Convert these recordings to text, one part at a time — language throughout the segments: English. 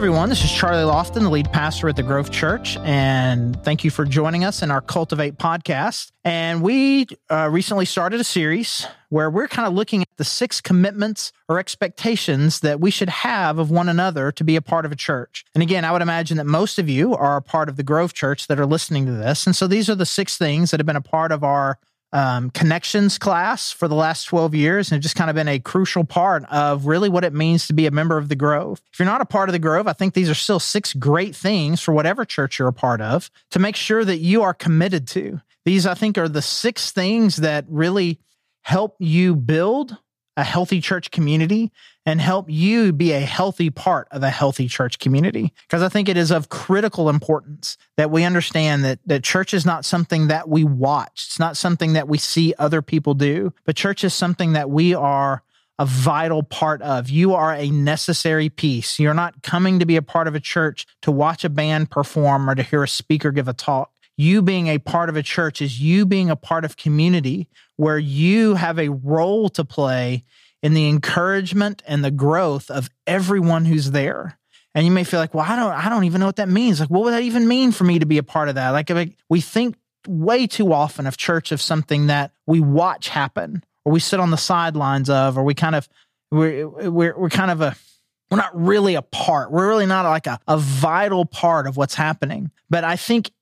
everyone. This is Charlie Lofton, the lead pastor at the Grove Church, and thank you for joining us in our Cultivate podcast. And we uh, recently started a series where we're kind of looking at the six commitments or expectations that we should have of one another to be a part of a church. And again, I would imagine that most of you are a part of the Grove Church that are listening to this. And so these are the six things that have been a part of our um, connections class for the last 12 years and just kind of been a crucial part of really what it means to be a member of the Grove. If you're not a part of the Grove, I think these are still six great things for whatever church you're a part of to make sure that you are committed to. These, I think, are the six things that really help you build a healthy church community and help you be a healthy part of a healthy church community. Because I think it is of critical importance that we understand that, that church is not something that we watch. It's not something that we see other people do, but church is something that we are a vital part of. You are a necessary piece. You're not coming to be a part of a church to watch a band perform or to hear a speaker give a talk you being a part of a church is you being a part of community where you have a role to play in the encouragement and the growth of everyone who's there. And you may feel like, well, I don't, I don't even know what that means. Like, what would that even mean for me to be a part of that? Like, like we think way too often of church of something that we watch happen, or we sit on the sidelines of, or we kind of, we're, we're, we're kind of a, we're not really a part. We're really not like a, a vital part of what's happening. But I think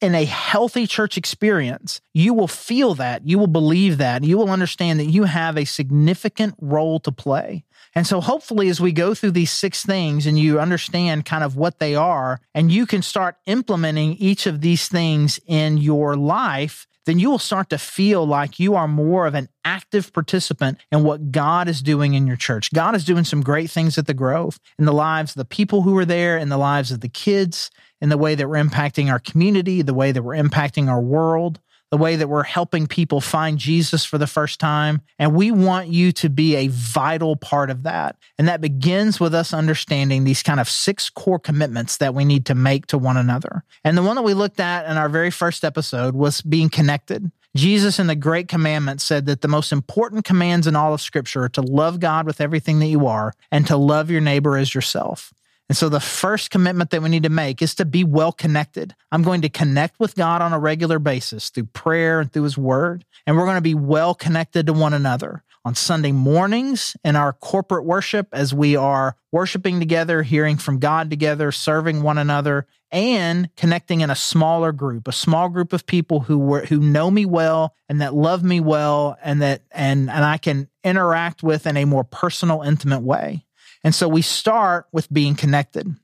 in a healthy church experience, you will feel that, you will believe that, you will understand that you have a significant role to play. And so, hopefully, as we go through these six things and you understand kind of what they are, and you can start implementing each of these things in your life, then you will start to feel like you are more of an active participant in what God is doing in your church. God is doing some great things at the Grove in the lives of the people who are there, in the lives of the kids, in the way that we're impacting our community, the way that we're impacting our world, the way that we're helping people find Jesus for the first time. And we want you to be a vital part of that. And that begins with us understanding these kind of six core commitments that we need to make to one another. And the one that we looked at in our very first episode was being connected. Jesus in the Great Commandment said that the most important commands in all of Scripture are to love God with everything that you are and to love your neighbor as yourself. And so the first commitment that we need to make is to be well connected. I'm going to connect with God on a regular basis through prayer and through his word. And we're going to be well connected to one another on Sunday mornings in our corporate worship as we are worshiping together, hearing from God together, serving one another, and connecting in a smaller group, a small group of people who were, who know me well and that love me well and that and and I can interact with in a more personal, intimate way. And so we start with being connected.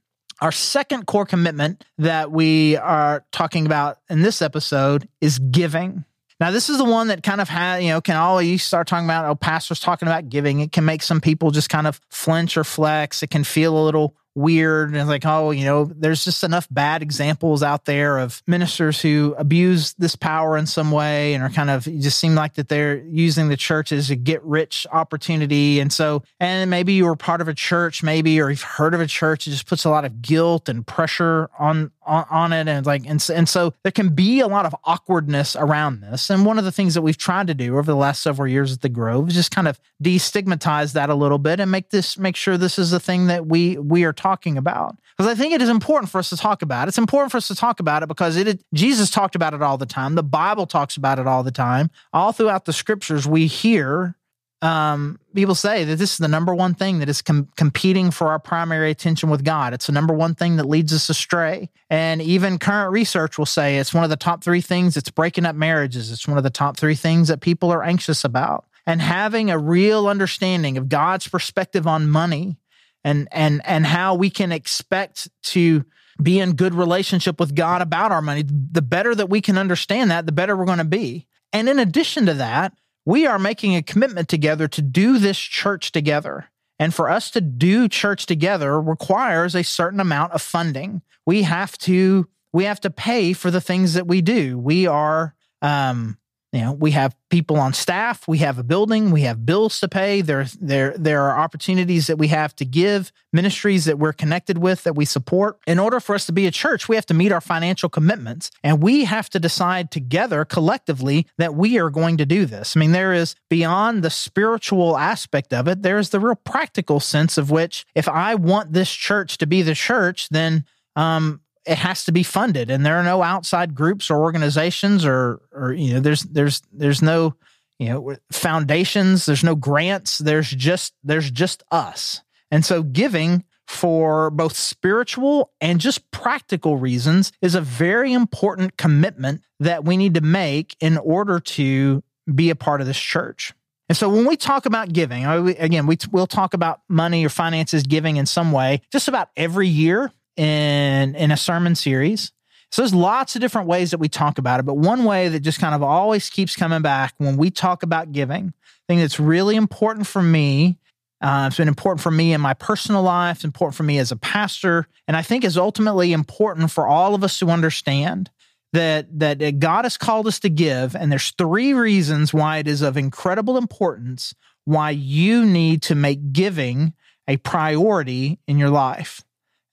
Our second core commitment that we are talking about in this episode is giving. Now, this is the one that kind of had, you know, can always start talking about, oh, pastors talking about giving. It can make some people just kind of flinch or flex. It can feel a little weird. And like oh you know there's just enough bad examples out there of ministers who abuse this power in some way and are kind of just seem like that they're using the church as a get rich opportunity. And so and maybe you were part of a church maybe or you've heard of a church it just puts a lot of guilt and pressure on on, on it. And like and, and so there can be a lot of awkwardness around this. And one of the things that we've tried to do over the last several years at the grove is just kind of destigmatize that a little bit and make this make sure this is a thing that we we are talking about. Because i think it is important for us to talk about it. it's important for us to talk about it because it jesus talked about it all the time. The bible talks about it all the time. All throughout the scriptures we hear um, people say that this is the number one thing that is com- competing for our primary attention with God. It's the number one thing that leads us astray. And even current research will say it's one of the top three things that's breaking up marriages. It's one of the top three things that people are anxious about. And having a real understanding of God's perspective on money and and and how we can expect to be in good relationship with God about our money, the better that we can understand that, the better we're going to be. And in addition to that, we are making a commitment together to do this church together. And for us to do church together requires a certain amount of funding. We have to we have to pay for the things that we do. We are um you know, we have people on staff, we have a building, we have bills to pay. There, there, there are opportunities that we have to give, ministries that we're connected with that we support. In order for us to be a church, we have to meet our financial commitments and we have to decide together collectively that we are going to do this. I mean, there is beyond the spiritual aspect of it, there is the real practical sense of which if I want this church to be the church, then um, it has to be funded and there are no outside groups or organizations or or you know there's there's there's no you know foundations there's no grants there's just there's just us. And so giving for both spiritual and just practical reasons is a very important commitment that we need to make in order to be a part of this church. And so when we talk about giving, again, we, we'll talk about money or finances giving in some way just about every year in in a sermon series. So there's lots of different ways that we talk about it, but one way that just kind of always keeps coming back when we talk about giving, thing that's really important for me. Uh, it's been important for me in my personal life. It's important for me as a pastor, and I think is ultimately important for all of us to understand that that God has called us to give, and there's three reasons why it is of incredible importance why you need to make giving a priority in your life.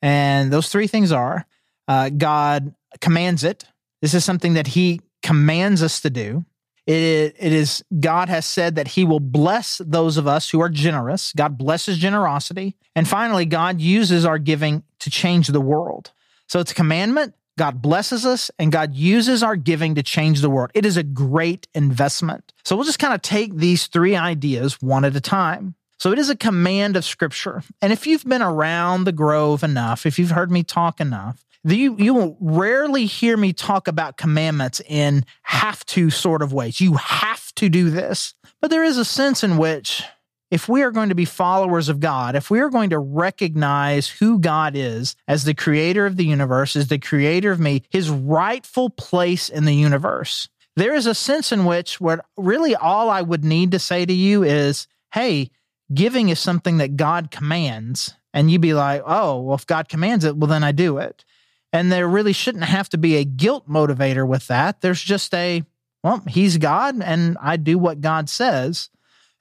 And those three things are uh, God commands it. This is something that He commands us to do. It, it is God has said that He will bless those of us who are generous. God blesses generosity. And finally, God uses our giving to change the world. So it's a commandment. God blesses us and God uses our giving to change the world. It is a great investment. So we'll just kind of take these three ideas one at a time. So it is a command of scripture. And if you've been around the grove enough, if you've heard me talk enough, you, you will rarely hear me talk about commandments in have to sort of ways. You have to do this. But there is a sense in which if we are going to be followers of God, if we are going to recognize who God is as the creator of the universe, as the creator of me, his rightful place in the universe, there is a sense in which what really all I would need to say to you is, hey, giving is something that God commands. And you'd be like, oh, well, if God commands it, well, then I do it. And there really shouldn't have to be a guilt motivator with that. There's just a, well, he's God and I do what God says.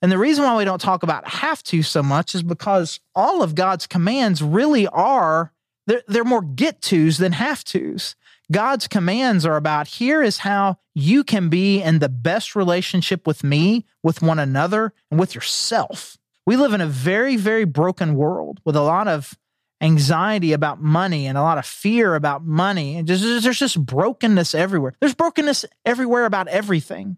And the reason why we don't talk about have to so much is because all of God's commands really are, they're, they're more get tos than have tos. God's commands are about here is how you can be in the best relationship with me, with one another, and with yourself. We live in a very, very broken world with a lot of anxiety about money and a lot of fear about money. And just, there's just brokenness everywhere. There's brokenness everywhere about everything.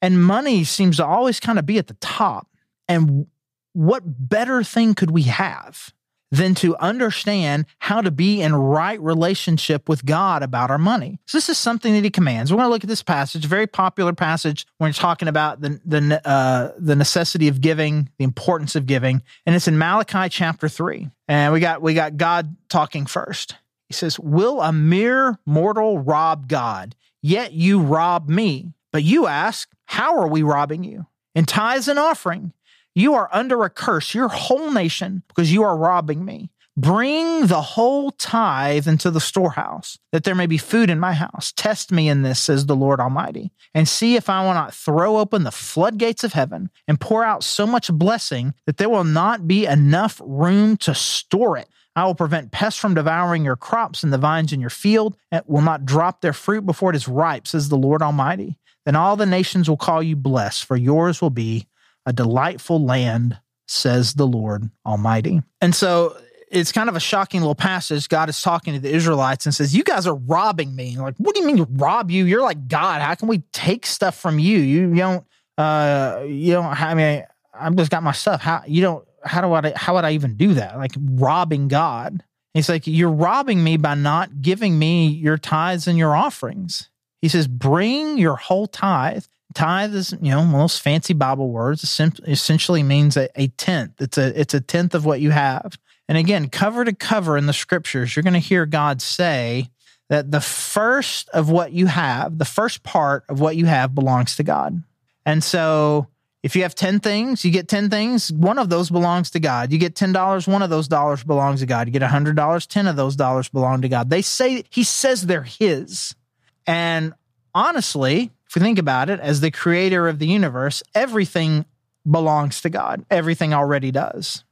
And money seems to always kind of be at the top. And what better thing could we have than to understand how to be in right relationship with God about our money. So this is something that he commands. We're going to look at this passage, very popular passage when you're talking about the the uh, the necessity of giving, the importance of giving, and it's in Malachi chapter three. And we got we got God talking first. He says, "Will a mere mortal rob God? Yet you rob me." But you ask, "How are we robbing you?" In tithes and offering. You are under a curse, your whole nation, because you are robbing me. Bring the whole tithe into the storehouse, that there may be food in my house. Test me in this, says the Lord Almighty, and see if I will not throw open the floodgates of heaven and pour out so much blessing that there will not be enough room to store it. I will prevent pests from devouring your crops and the vines in your field, and will not drop their fruit before it is ripe, says the Lord Almighty. Then all the nations will call you blessed, for yours will be a delightful land, says the Lord Almighty. And so it's kind of a shocking little passage. God is talking to the Israelites and says, You guys are robbing me. Like, what do you mean rob you? You're like God. How can we take stuff from you? You, you don't, uh, you don't, I mean, I've just got my stuff. How, you don't, how do I, how would I even do that? Like robbing God. He's like, You're robbing me by not giving me your tithes and your offerings. He says, Bring your whole tithe Tithe is, you know, most fancy Bible words. Essentially means a, a tenth. It's a it's a tenth of what you have. And again, cover to cover in the scriptures, you're going to hear God say that the first of what you have, the first part of what you have belongs to God. And so if you have 10 things, you get 10 things, one of those belongs to God. You get $10, one of those dollars belongs to God. You get $100, 10 of those dollars belong to God. They say, He says they're His. And honestly, if we think about it, as the creator of the universe, everything belongs to God. Everything already does.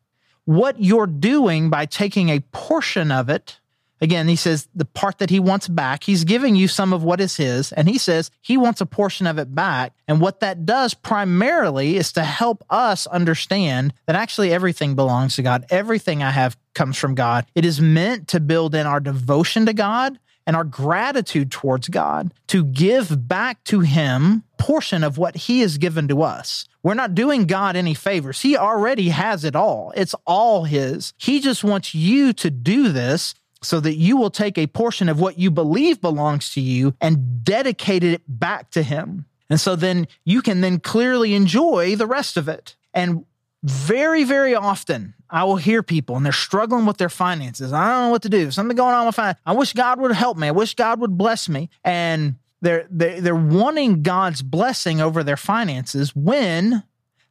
What you're doing by taking a portion of it Again, he says the part that he wants back, he's giving you some of what is his, and he says he wants a portion of it back. And what that does primarily is to help us understand that actually everything belongs to God. Everything I have comes from God. It is meant to build in our devotion to God and our gratitude towards God to give back to him portion of what he has given to us. We're not doing God any favors. He already has it all. It's all his. He just wants you to do this so that you will take a portion of what you believe belongs to you and dedicate it back to him. And so then you can then clearly enjoy the rest of it. And very, very often I will hear people and they're struggling with their finances. I don't know what to do. Something going on with finance. I wish God would help me. I wish God would bless me. And they're, they're, they're wanting God's blessing over their finances when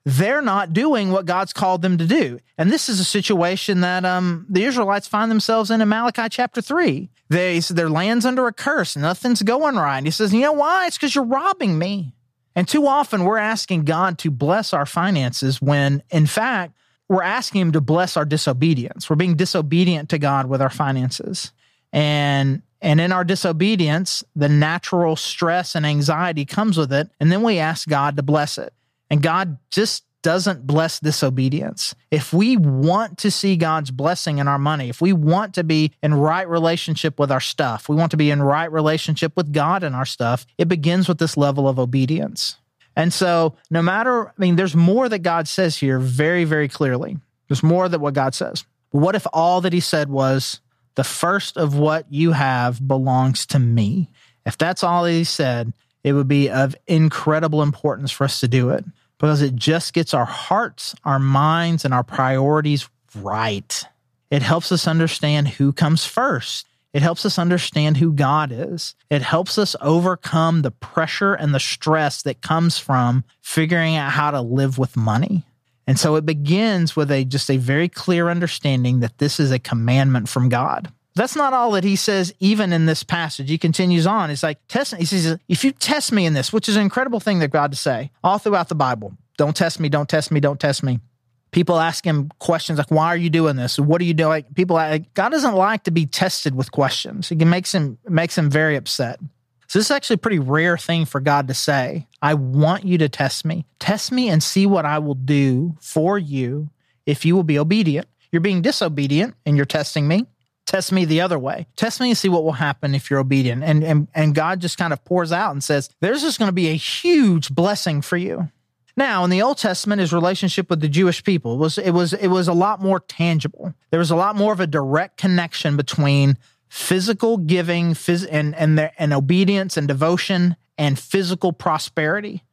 they're not doing what God's called them to do. And this is a situation that um, the Israelites find themselves in in Malachi chapter 3. They their land's under a curse, nothing's going right. He says, You know why? It's because you're robbing me. And too often we're asking God to bless our finances when, in fact, we're asking Him to bless our disobedience. We're being disobedient to God with our finances. And and in our disobedience, the natural stress and anxiety comes with it. And then we ask God to bless it. And God just doesn't bless disobedience. If we want to see God's blessing in our money, if we want to be in right relationship with our stuff, we want to be in right relationship with God and our stuff, it begins with this level of obedience. And so, no matter, I mean, there's more that God says here very, very clearly. There's more that what God says. But what if all that he said was, the first of what you have belongs to me? If that's all he said, it would be of incredible importance for us to do it because it just gets our hearts, our minds, and our priorities right. It helps us understand who comes first. It helps us understand who God is. It helps us overcome the pressure and the stress that comes from figuring out how to live with money. And so it begins with a just a very clear understanding that this is a commandment from God. That's not all that he says, even in this passage. He continues on. It's like, test. He says, if you test me in this, which is an incredible thing that God to say all throughout the Bible. Don't test me, don't test me, don't test me. People ask him questions like, why are you doing this? What are you doing? People, God doesn't like to be tested with questions. It makes him, makes him very upset. So this is actually a pretty rare thing for God to say. I want you to test me. Test me and see what I will do for you if you will be obedient. You're being disobedient and you're testing me test me the other way. Test me and see what will happen if you're obedient. And and and God just kind of pours out and says, there's just going to be a huge blessing for you. Now, in the Old Testament, his relationship with the Jewish people was it was it was a lot more tangible. There was a lot more of a direct connection between physical giving, phys- and and their, and obedience and devotion and physical prosperity.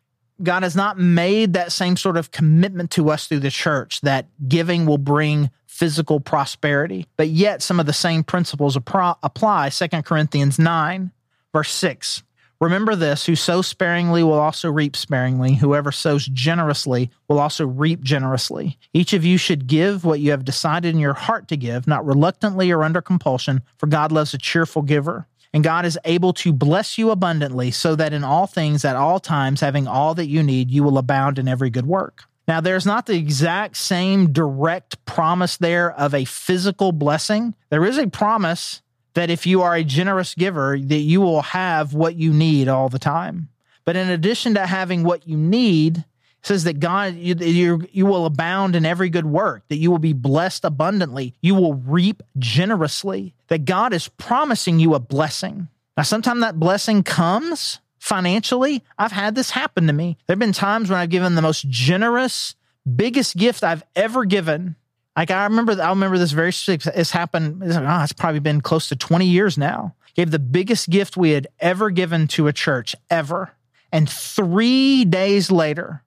God has not made that same sort of commitment to us through the church that giving will bring physical prosperity. But yet, some of the same principles apply. 2 Corinthians 9, verse 6. Remember this who sows sparingly will also reap sparingly. Whoever sows generously will also reap generously. Each of you should give what you have decided in your heart to give, not reluctantly or under compulsion, for God loves a cheerful giver. And God is able to bless you abundantly, so that in all things, at all times, having all that you need, you will abound in every good work. Now, there's not the exact same direct promise there of a physical blessing. There is a promise that if you are a generous giver, that you will have what you need all the time. But in addition to having what you need, it says that God, you, you, you will abound in every good work, that you will be blessed abundantly, you will reap generously, that God is promising you a blessing. Now, sometimes that blessing comes financially, I've had this happen to me. There have been times when I've given the most generous, biggest gift I've ever given. Like I remember, I remember this very it's happened. It's, oh, it's probably been close to 20 years now. Gave the biggest gift we had ever given to a church ever. And three days later,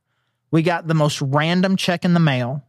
we got the most random check in the mail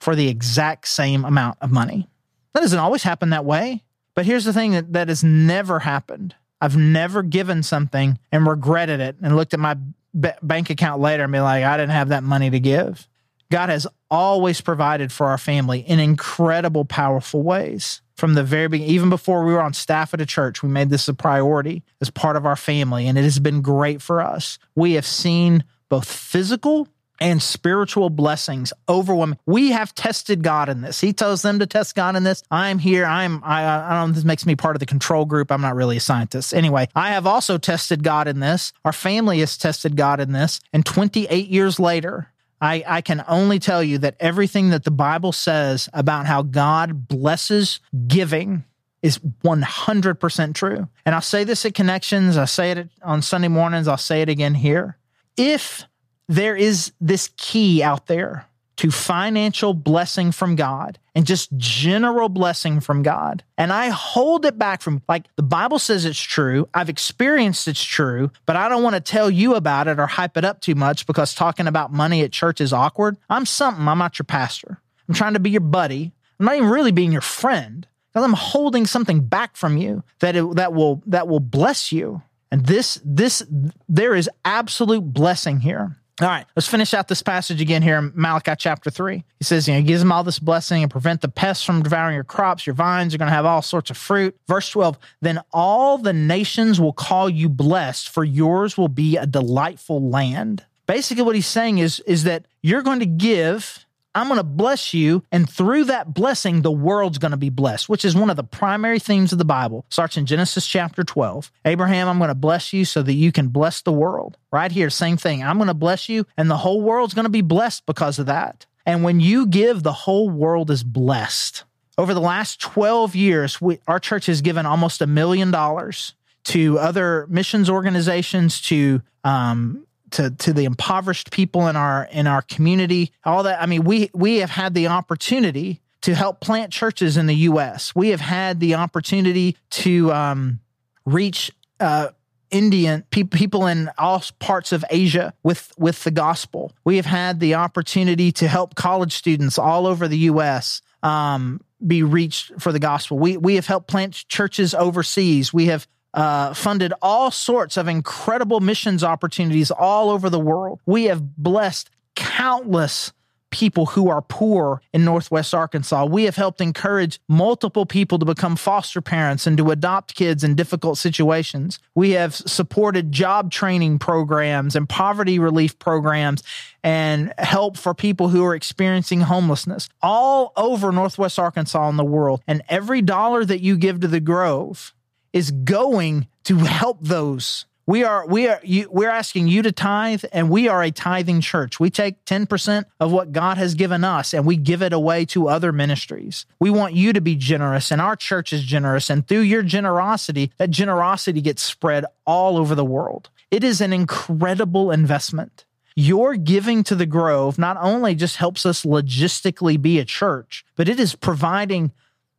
for the exact same amount of money. That doesn't always happen that way. But here's the thing that, that has never happened I've never given something and regretted it and looked at my b- bank account later and be like, I didn't have that money to give. God has always provided for our family in incredible, powerful ways. from the very beginning. Even before we were on staff at a church, we made this a priority as part of our family, and it has been great for us. We have seen both physical and spiritual blessings overwhelming. We have tested God in this. He tells them to test God in this. I'm here. I'm, I, I don't know, this makes me part of the control group. I'm not really a scientist. Anyway, I have also tested God in this. Our family has tested God in this. And 28 years later, I, I can only tell you that everything that the Bible says about how God blesses giving is 100% true. And I'll say this at connections, I say it on Sunday mornings, I'll say it again here. If there is this key out there to financial blessing from God and just general blessing from God. And I hold it back from like the Bible says it's true. I've experienced it's true, but I don't want to tell you about it or hype it up too much because talking about money at church is awkward. I'm something. I'm not your pastor. I'm trying to be your buddy. I'm not even really being your friend because I'm holding something back from you that it, that will that will bless you. And this this there is absolute blessing here. All right, let's finish out this passage again here in Malachi chapter 3. He says, you know, he gives them all this blessing and prevent the pests from devouring your crops. Your vines are going to have all sorts of fruit. Verse 12, then all the nations will call you blessed, for yours will be a delightful land. Basically, what he's saying is, is that you're going to give I'm going to bless you. And through that blessing, the world's going to be blessed, which is one of the primary themes of the Bible. Starts in Genesis chapter 12. Abraham, I'm going to bless you so that you can bless the world. Right here, same thing. I'm going to bless you, and the whole world's going to be blessed because of that. And when you give, the whole world is blessed. Over the last 12 years, we, our church has given almost a million dollars to other missions organizations, to um, to to the impoverished people in our in our community all that. I mean we we have had the opportunity to help plant churches in the us we have had the opportunity to um, reach uh, indian pe- people in all parts of asia with with the gospel. We have had the opportunity to help college students all over the us um, be reached for the gospel. We we have helped plant churches overseas. We have uh, funded all sorts of incredible missions opportunities all over the world. We have blessed countless people who are poor in Northwest Arkansas. We have helped encourage multiple people to become foster parents and to adopt kids in difficult situations. We have supported job training programs and poverty relief programs and help for people who are experiencing homelessness all over Northwest Arkansas and the world. And every dollar that you give to the Grove is going to help those. We are we are you, we're asking you to tithe, and we are a tithing church. We take ten percent of what God has given us, and we give it away to other ministries. We want you to be generous, and our church is generous. And through your generosity, that generosity gets spread all over the world. It is an incredible investment. Your giving to the Grove not only just helps us logistically be a church, but it is providing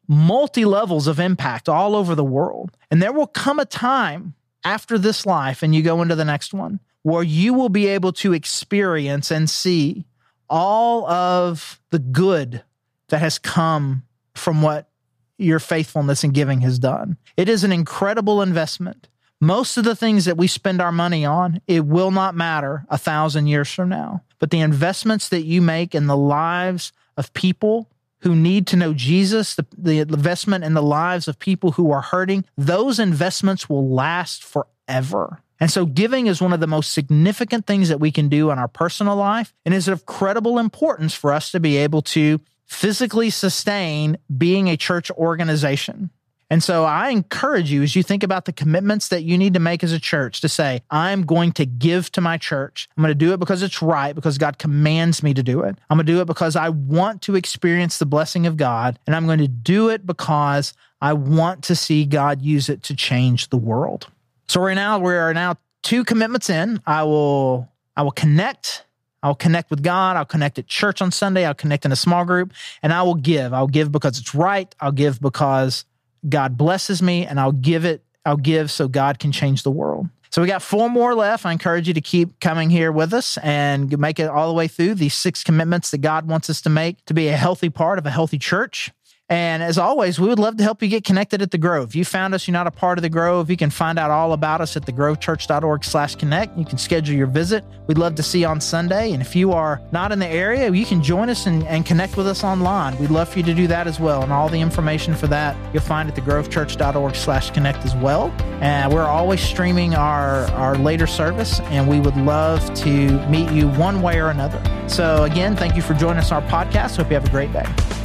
multi levels of impact all over the world. And there will come a time after this life and you go into the next one where you will be able to experience and see all of the good that has come from what your faithfulness and giving has done. It is an incredible investment. Most of the things that we spend our money on, it will not matter a thousand years from now. But the investments that you make in the lives of people who need to know Jesus, the, the investment in the lives of people who are hurting, those investments will last forever. And so giving is one of the most significant things that we can do in our personal life and is of credible importance for us to be able to physically sustain being a church organization. And so I encourage you as you think about the commitments that you need to make as a church to say, I'm going to give to my church. I'm going to do it because it's right, because God commands me to do it. I'm going to do it because I want to experience the blessing of God. And I'm going to do it because I want to see God use it to change the world. So right now, we are now two commitments in. I will, I will connect I'll connect with God. I'll connect at church on Sunday. I'll connect in a small group and I will give. I'll give because it's right. I'll give because God blesses me and I'll give it, I'll give so God can change the world. So we got four more left. I encourage you to keep coming here with us and make it all the way through these six commitments that God wants us to make to be a healthy part of a healthy church. And as always, we would love to help you get connected at the Grove. You found us, you're not a part of the Grove. You can find out all about us at thegrovechurch.org slash connect. You can schedule your visit. We'd love to see you on Sunday. And if you are not in the area, you can join us and, and connect with us online. We'd love for you to do that as well. And all the information for that you'll find at thegrovechurch.org slash connect as well. And we're always streaming our, our later service, and we would love to meet you one way or another. So again, thank you for joining us on our podcast. Hope you have a great day.